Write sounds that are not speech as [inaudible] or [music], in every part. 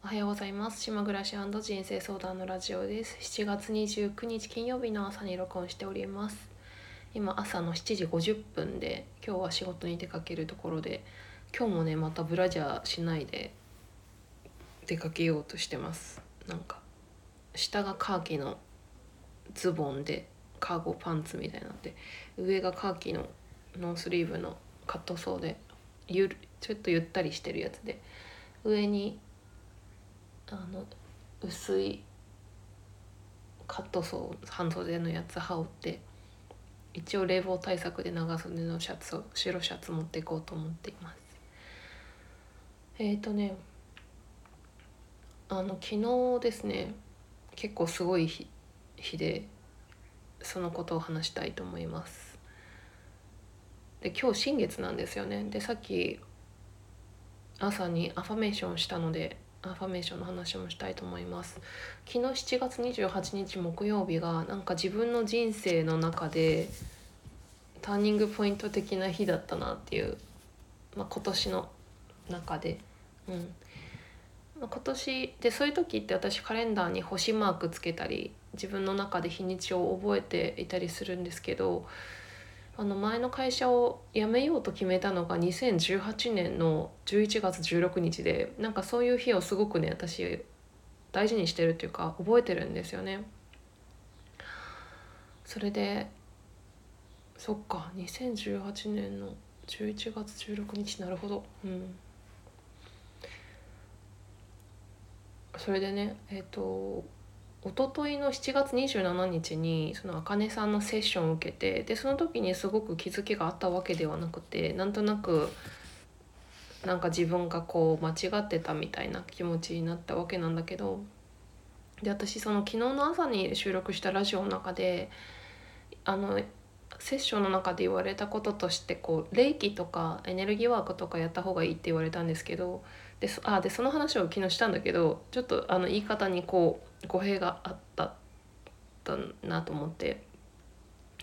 おはようございます。島暮らし人生相談のラジオです。7月29日金曜日の朝に録音しております。今朝の7時50分で今日は仕事に出かけるところで今日もねまたブラジャーしないで出かけようとしてます。なんか下がカーキのズボンでカーゴパンツみたいなんで上がカーキのノースリーブのカットソーでゆるちょっとゆったりしてるやつで上にあの薄いカットソー半袖のやつ羽織って一応冷房対策で長袖のシャツを白シャツ持っていこうと思っています。えっ、ー、とねあの昨日ですね結構すごい日日でそのことを話したいと思います。で今日新月なんですよね。でさっき朝にアファメーションしたのでアファメーションの話もしたいと思います。昨日7月28日木曜日がなんか自分の人生の中でターニングポイント的な日だったなっていう、まあ、今年の中で、うん。まあ、今年でそういう時って私カレンダーに星マークつけたり自分の中で日にちを覚えていたりするんですけどあの前の会社を辞めようと決めたのが2018年の11月16日でなんかそういう日をすごくね私大事にしてるっていうか覚えてるんですよね。それでそっか2018年の11月16日なるほどうんそれでねえっ、ー、と一昨日の7月27日にそのあかねさんのセッションを受けてでその時にすごく気づきがあったわけではなくてなんとなくなんか自分がこう間違ってたみたいな気持ちになったわけなんだけどで私その昨日の朝に収録したラジオの中であのセッションの中で言われたこととしてこう霊気とかエネルギーワークとかやった方がいいって言われたんですけどであでその話を昨日したんだけどちょっとあの言い方にこう語弊があったなと思って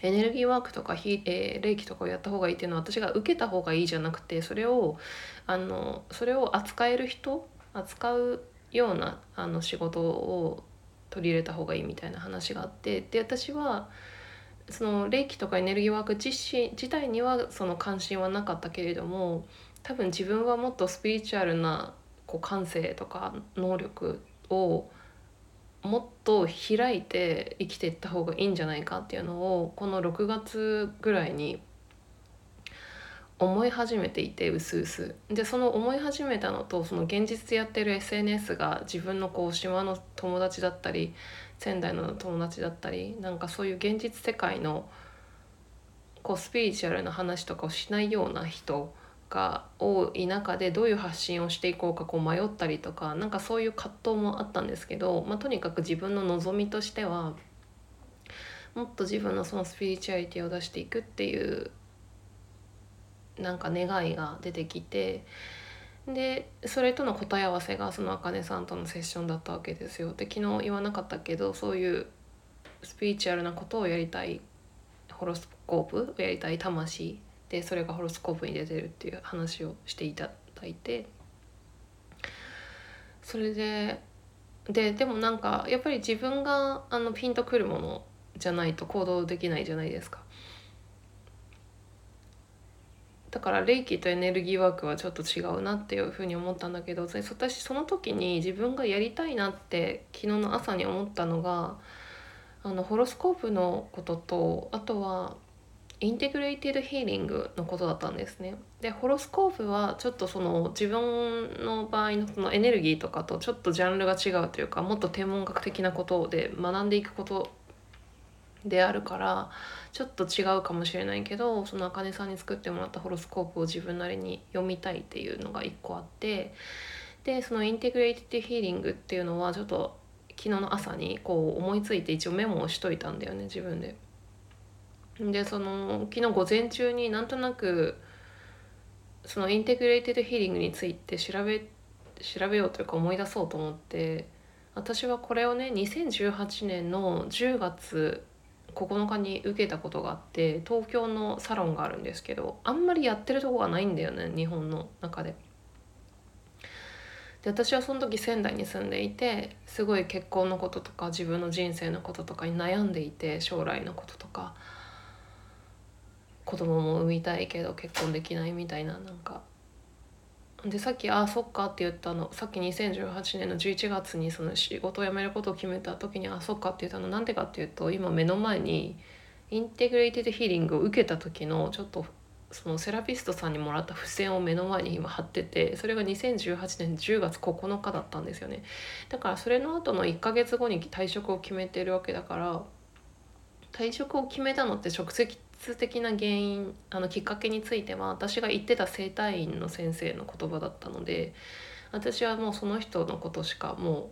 エネルギーワークとか非、えー、霊気とかをやった方がいいっていうのは私が受けた方がいいじゃなくてそれをあのそれを扱える人扱うようなあの仕事を取り入れた方がいいみたいな話があってで私はその霊気とかエネルギーワーク自身自体にはその関心はなかったけれども多分自分はもっとスピリチュアルなこう感性とか能力をもっと開いて生きていった方がいいんじゃないかっていうのをこの6月ぐらいに思い始めていてうすうすでその思い始めたのとその現実でやってる SNS が自分のこう島の友達だったり仙台の友達だったりなんかそういう現実世界のこうスピリチュアルな話とかをしないような人が多い中でどういう発信をしていこうかこう迷ったりとかなんかそういう葛藤もあったんですけど、まあ、とにかく自分の望みとしてはもっと自分のそのスピリチュアリティを出していくっていうなんか願いが出てきてでそれとの答え合わせがそのあかねさんとのセッションだったわけですよ。で昨日言わなかったけどそういうスピリチュアルなことをやりたいホロスコープをやりたい魂でそれがホロスコープに出てるっていう話をしていただいてそれでででもなんかやっぱり自分があのピンとくるものじゃないと行動できないじゃないですか。だから霊気とエネルギーワークはちょっと違うなっていうふうに思ったんだけど私その時に自分がやりたいなって昨日の朝に思ったのがあのホロスコープのこととあとはインテグレイティドヒーリングのことだったんですね。でホロスコープはちょっとその自分の場合のそのエネルギーとかとちょっとジャンルが違うというかもっと天文学的なことで学んでいくことであるからちょっと違うかもしれないけどそのあかねさんに作ってもらったホロスコープを自分なりに読みたいっていうのが1個あってでその Integrated Healing っていうのはちょっと昨日の朝にこう思いついて一応メモをしといたんだよね自分で。でその昨日午前中になんとなくその Integrated Healing について調べ調べようというか思い出そうと思って私はこれをね2018年の10月9日に受けたことがあって東京のサロンがあるんですけどあんまりやってるとこがないんだよね日本の中で。で私はその時仙台に住んでいてすごい結婚のこととか自分の人生のこととかに悩んでいて将来のこととか子供も産みたいけど結婚できないみたいななんか。でさっき「ああそっか」って言ったの。さっき2018年の11月にその仕事を辞めることを決めた時に「ああそっか」って言ったの。なんでかっていうと今目の前にインテグレイテッドヒーリングを受けた時のちょっとそのセラピストさんにもらった付箋を目の前に今貼っててそれが2018年10月9日だったんですよね。だからそれの後の1ヶ月後に退職を決めてるわけだから退職を決めたのって直接的な原因あのきっかけについては私が言ってた整体院の先生の言葉だったので私はもうその人のことしかも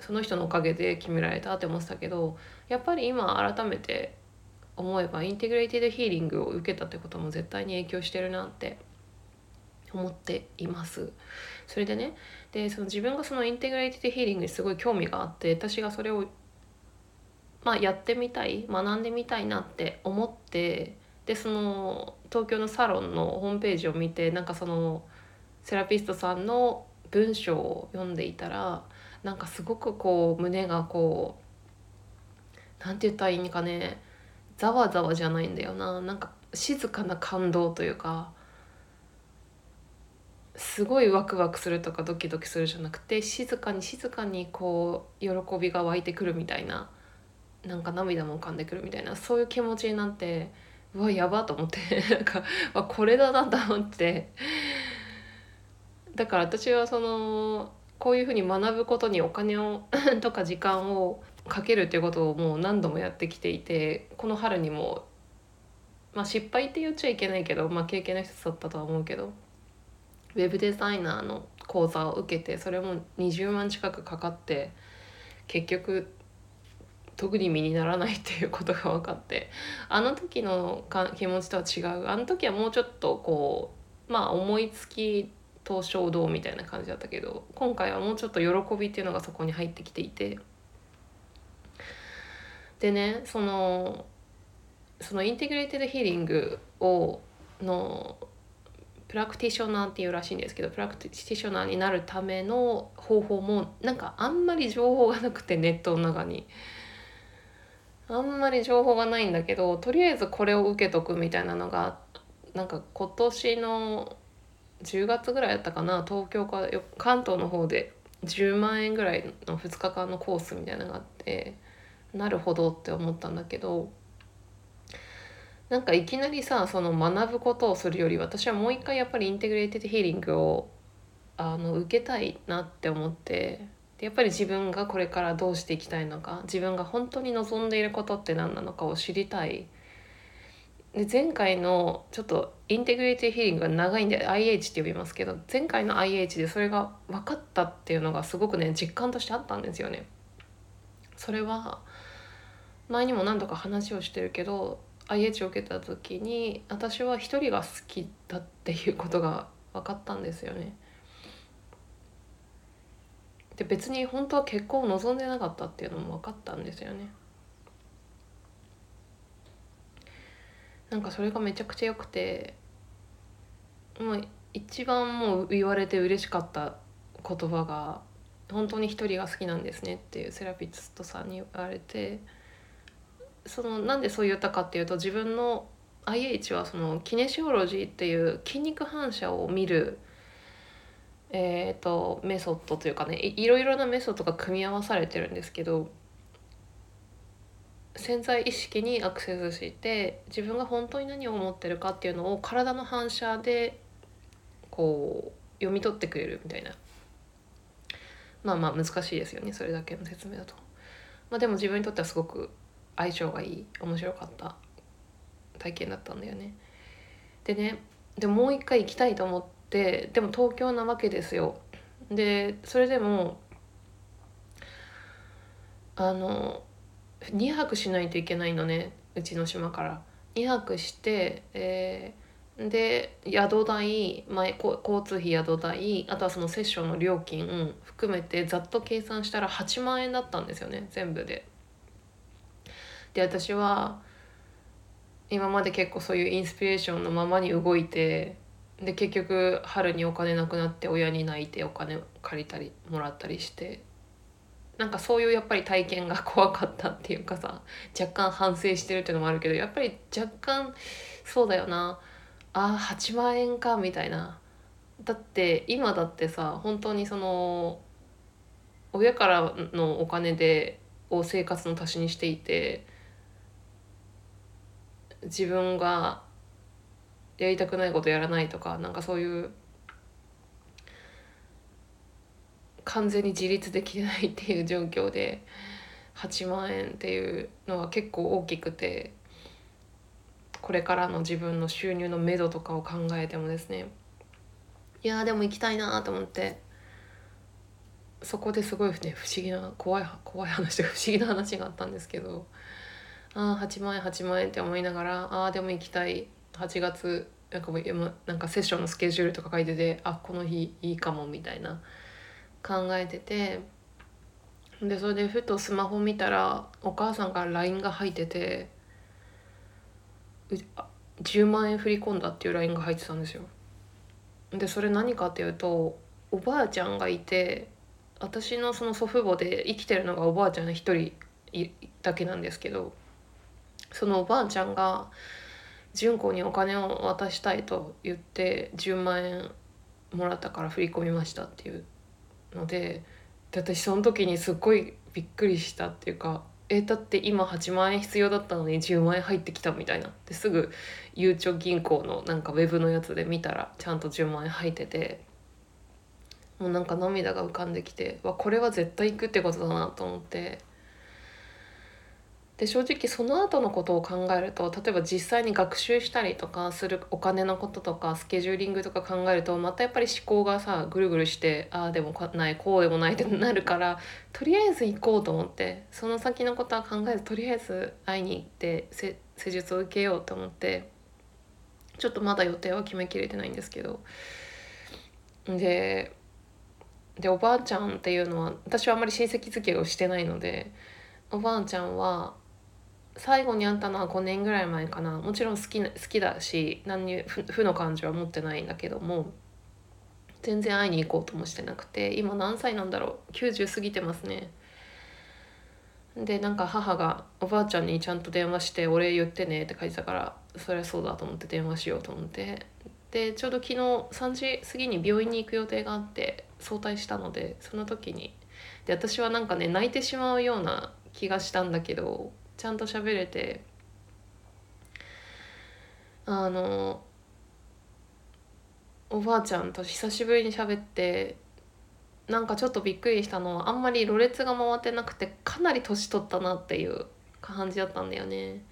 うその人のおかげで決められたって思ってたけどやっぱり今改めて思えば Integrated Healing を受けたってことも絶対に影響してるなって思っています。それでねでその自分がその Integrated Healing にすごい興味があって私がそれを、まあ、やってみたい学んでみたいなって思ってでその東京のサロンのホームページを見てなんかそのセラピストさんの文章を読んでいたらなんかすごくこう胸がこうなんて言ったらいいんかねざわざわじゃないんだよな。なんか静かな感動というかすごいワクワクするとかドキドキするじゃなくて静かに静かにこう喜びが湧いてくるみたいななんか涙も浮かんでくるみたいなそういう気持ちになってうわやばと思って [laughs] なんかあこれだなと思って。だから私はそのこういうふうに学ぶことにお金を [laughs] とか時間をかけるっていうことをもう何度もやってきていてこの春にも、まあ、失敗って言っちゃいけないけど、まあ、経験の一つだったとは思うけどウェブデザイナーの講座を受けてそれも20万近くかかって結局特に身にならないっていうことが分かってあの時のか気持ちとは違うあの時はもうちょっとこうまあ思いつきと衝動みたいな感じだったけど今回はもうちょっと喜びっていうのがそこに入ってきていて。でねそのその Integrated Healing をの practitioner っていうらしいんですけど practitioner になるための方法もなんかあんまり情報がなくてネットの中にあんまり情報がないんだけどとりあえずこれを受けとくみたいなのがなんか今年の10月ぐらいだったかな東京か関東の方で10万円ぐらいの2日間のコースみたいなのがあってなるほどって思ったんだけどなんかいきなりさその学ぶことをするより私はもう一回やっぱり Integrated Healing をあの受けたいなって思ってやっぱり自分がこれからどうしていきたいのか自分が本当に望んでいることって何なのかを知りたい。で前回のちょっとインテグレーティヒーリングが長いんで IH って呼びますけど前回の IH でそれが分かったっていうのがすごくね実感としてあったんですよね。それは前にも何度か話をしてるけど IH を受けた時に私は一人が好きだっていうことが分かったんですよね。で別に本当は結婚を望んでなかったっていうのも分かったんですよね。なんかそれがめちゃくちゃ良くてもう一番もう言われて嬉しかった言葉が「本当に一人が好きなんですね」っていうセラピストさんに言われて。そのなんでそう言ったかっていうと自分の IH はそのキネシオロジーっていう筋肉反射を見るえーと、メソッドというかねいろいろなメソッドが組み合わされてるんですけど潜在意識にアクセスして自分が本当に何を思ってるかっていうのを体の反射でこう読み取ってくれるみたいなまあまあ難しいですよねそれだけの説明だと。まあ、でも自分にとってはすごく相性がいい面白かった体験だったんだよね。でねでもう一回行きたいと思ってでも東京なわけですよ。でそれでもあの2泊しないといけないのねうちの島から。2泊して、えー、で宿代、まあ、交通費宿代あとはそのセッションの料金含めてざっと計算したら8万円だったんですよね全部で。で私は今まで結構そういうインスピレーションのままに動いてで結局春にお金なくなって親に泣いてお金借りたりもらったりしてなんかそういうやっぱり体験が怖かったっていうかさ若干反省してるっていうのもあるけどやっぱり若干そうだよな。あ8万円かみたいな。だって今だってさ本当にその親からのお金でを生活の足しにしていて自分がやりたくないことやらないとかなんかそういう完全に自立できないっていう状況で8万円っていうのは結構大きくてこれからの自分の収入のめどとかを考えてもですねいやでも行きたいなと思ってそこですごいね不思議な怖い怖い話で不思議な話があったんですけどああ8万円8万円って思いながらああでも行きたい8月なんかもなんかセッションのスケジュールとか書いててあこの日いいかもみたいな考えててでそれでふとスマホ見たらお母さんから LINE が入ってて10万円振り込んだっていう LINE が入ってたんですよ。でそれ何かっていうとおばあちゃんがいて私のその祖父母で生きてるのがおばあちゃんの一人だけなんですけどそのおばあちゃんが純子にお金を渡したいと言って10万円もらったから振り込みましたっていうのでで私その時にすっごいびっくりしたっていうかえだって今8万円必要だったのに10万円入ってきたみたいな。ですぐゆうちょ銀行のなんかウェブのやつで見たらちゃんと10万円入っててもうなんか涙が浮かんできてわこれは絶対行くってことだなと思って。で正直その後のことを考えると例えば実際に学習したりとかするお金のこととかスケジューリングとか考えるとまたやっぱり思考がさぐるぐるしてああでもないこうでもないってなるからとりあえず行こうと思ってその先のことは考えずとりあえず会いに行って施術を受けようと思ってちょっとまだ予定は決めきれてないんですけど。ででおばあちゃんっていうのは私はあんまり親戚付き合いをしてないのでおばあちゃんは最後に会ったのは5年ぐらい前かな。もちろん好き好きだし何に負の感情は持ってないんだけども全然会いに行こうともしてなくて今何歳なんだろう。90過ぎてますね。でなんか母がおばあちゃんにちゃんと電話して「お礼言ってね」って書いてたからそりゃそうだと思って電話しようと思って。でちょうど昨日3時過ぎに病院に行く予定があって早退したのでその時に。で私はなんかね泣いてしまうような気がしたんだけどちゃんと喋れてあのおばあちゃんと久しぶりに喋ってなんかちょっとびっくりしたのはあんまりろれつが回ってなくてかなり年取ったなっていう感じだったんだよね。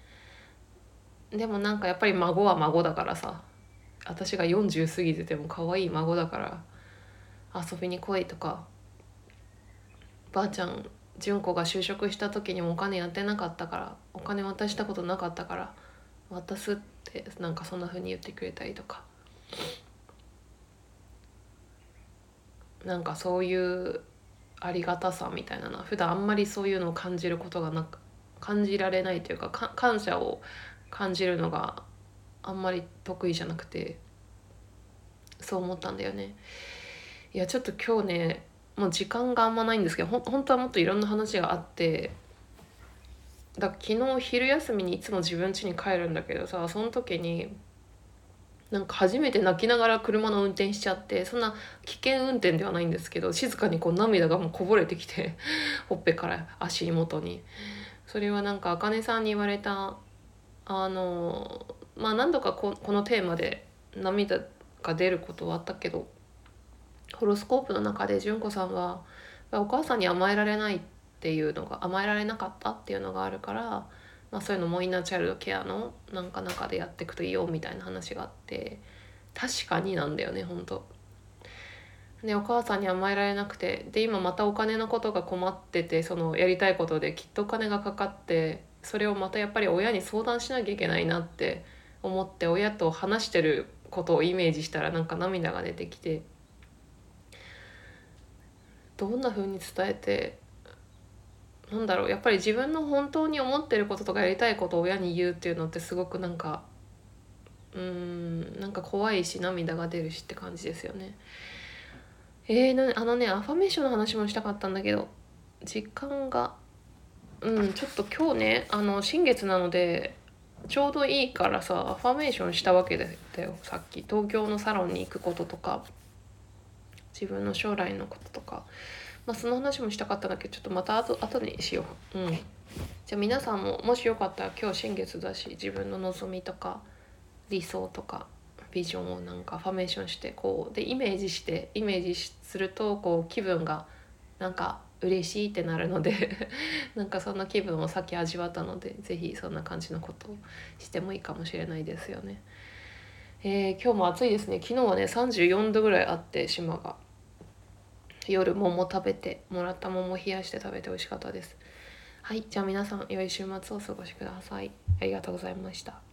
でもなんかやっぱり孫は孫だからさ私が40過ぎてても可愛い孫だから遊びに来いとかばあちゃん純子が就職した時にもお金やってなかったからお金渡したことなかったから渡すってなんかそんな風に言ってくれたりとかなんかそういうありがたさみたいなのは普段あんまりそういうのを感じることがなく感じられないというか感謝を感じるのがあんまり得意じゃなくてそう思ったんだよね。いやちょっと今日ねもう時間があんまないんですけどほ本当はもっといろんな話があってだ昨日昼休みにいつも自分家に帰るんだけどさその時になんか初めて泣きながら車の運転しちゃってそんな危険運転ではないんですけど静かにこう涙がもうこぼれてきて [laughs] ほっぺから足元に。それはなんか茜さんに言われたあのまあ何度かここのテーマで涙が出ることはあったけどホロスコープの中で純子さんはお母さんに甘えられないっていうのが甘えられなかったっていうのがあるから、まあ、そういうのもインナーチャイルドケアのなんか中でやっていくといいよみたいな話があって確かになんだよね本当。でお母さんに甘えられなくてで今またお金のことが困っててそのやりたいことできっとお金がかかってそれをまたやっぱり親に相談しなきゃいけないなって思って親と話してることをイメージしたらなんか涙が出てきてどんな風に伝えてなんだろうやっぱり自分の本当に思ってることとかやりたいことを親に言うっていうのってすごくなんかうーんなんか怖いし涙が出るしって感じですよね。えー、あのねアファメーションの話もしたかったんだけど時間がうんちょっと今日ねあの新月なのでちょうどいいからさアファメーションしたわけだよ。さっき東京のサロンに行くこととか。自分の将来のこととか、まあ、その話もしたかったんだけどちょっとまた後後にしよう。うん。じゃあ皆さんももしよかったら今日新月だし自分の望みとか理想とかビジョンをなんかファメーションしてこうでイメージしてイメージするとこう気分がなんか嬉しいってなるので [laughs] なんかそんな気分をさっき味わったので是非そんな感じのことをしてもいいかもしれないですよね。えー、今日も暑いですね。昨日はね34度ぐらいあって島が。夜桃食べてもらった桃冷やして食べて美味しかったです。はいじゃあ皆さん良い週末をお過ごしください。ありがとうございました。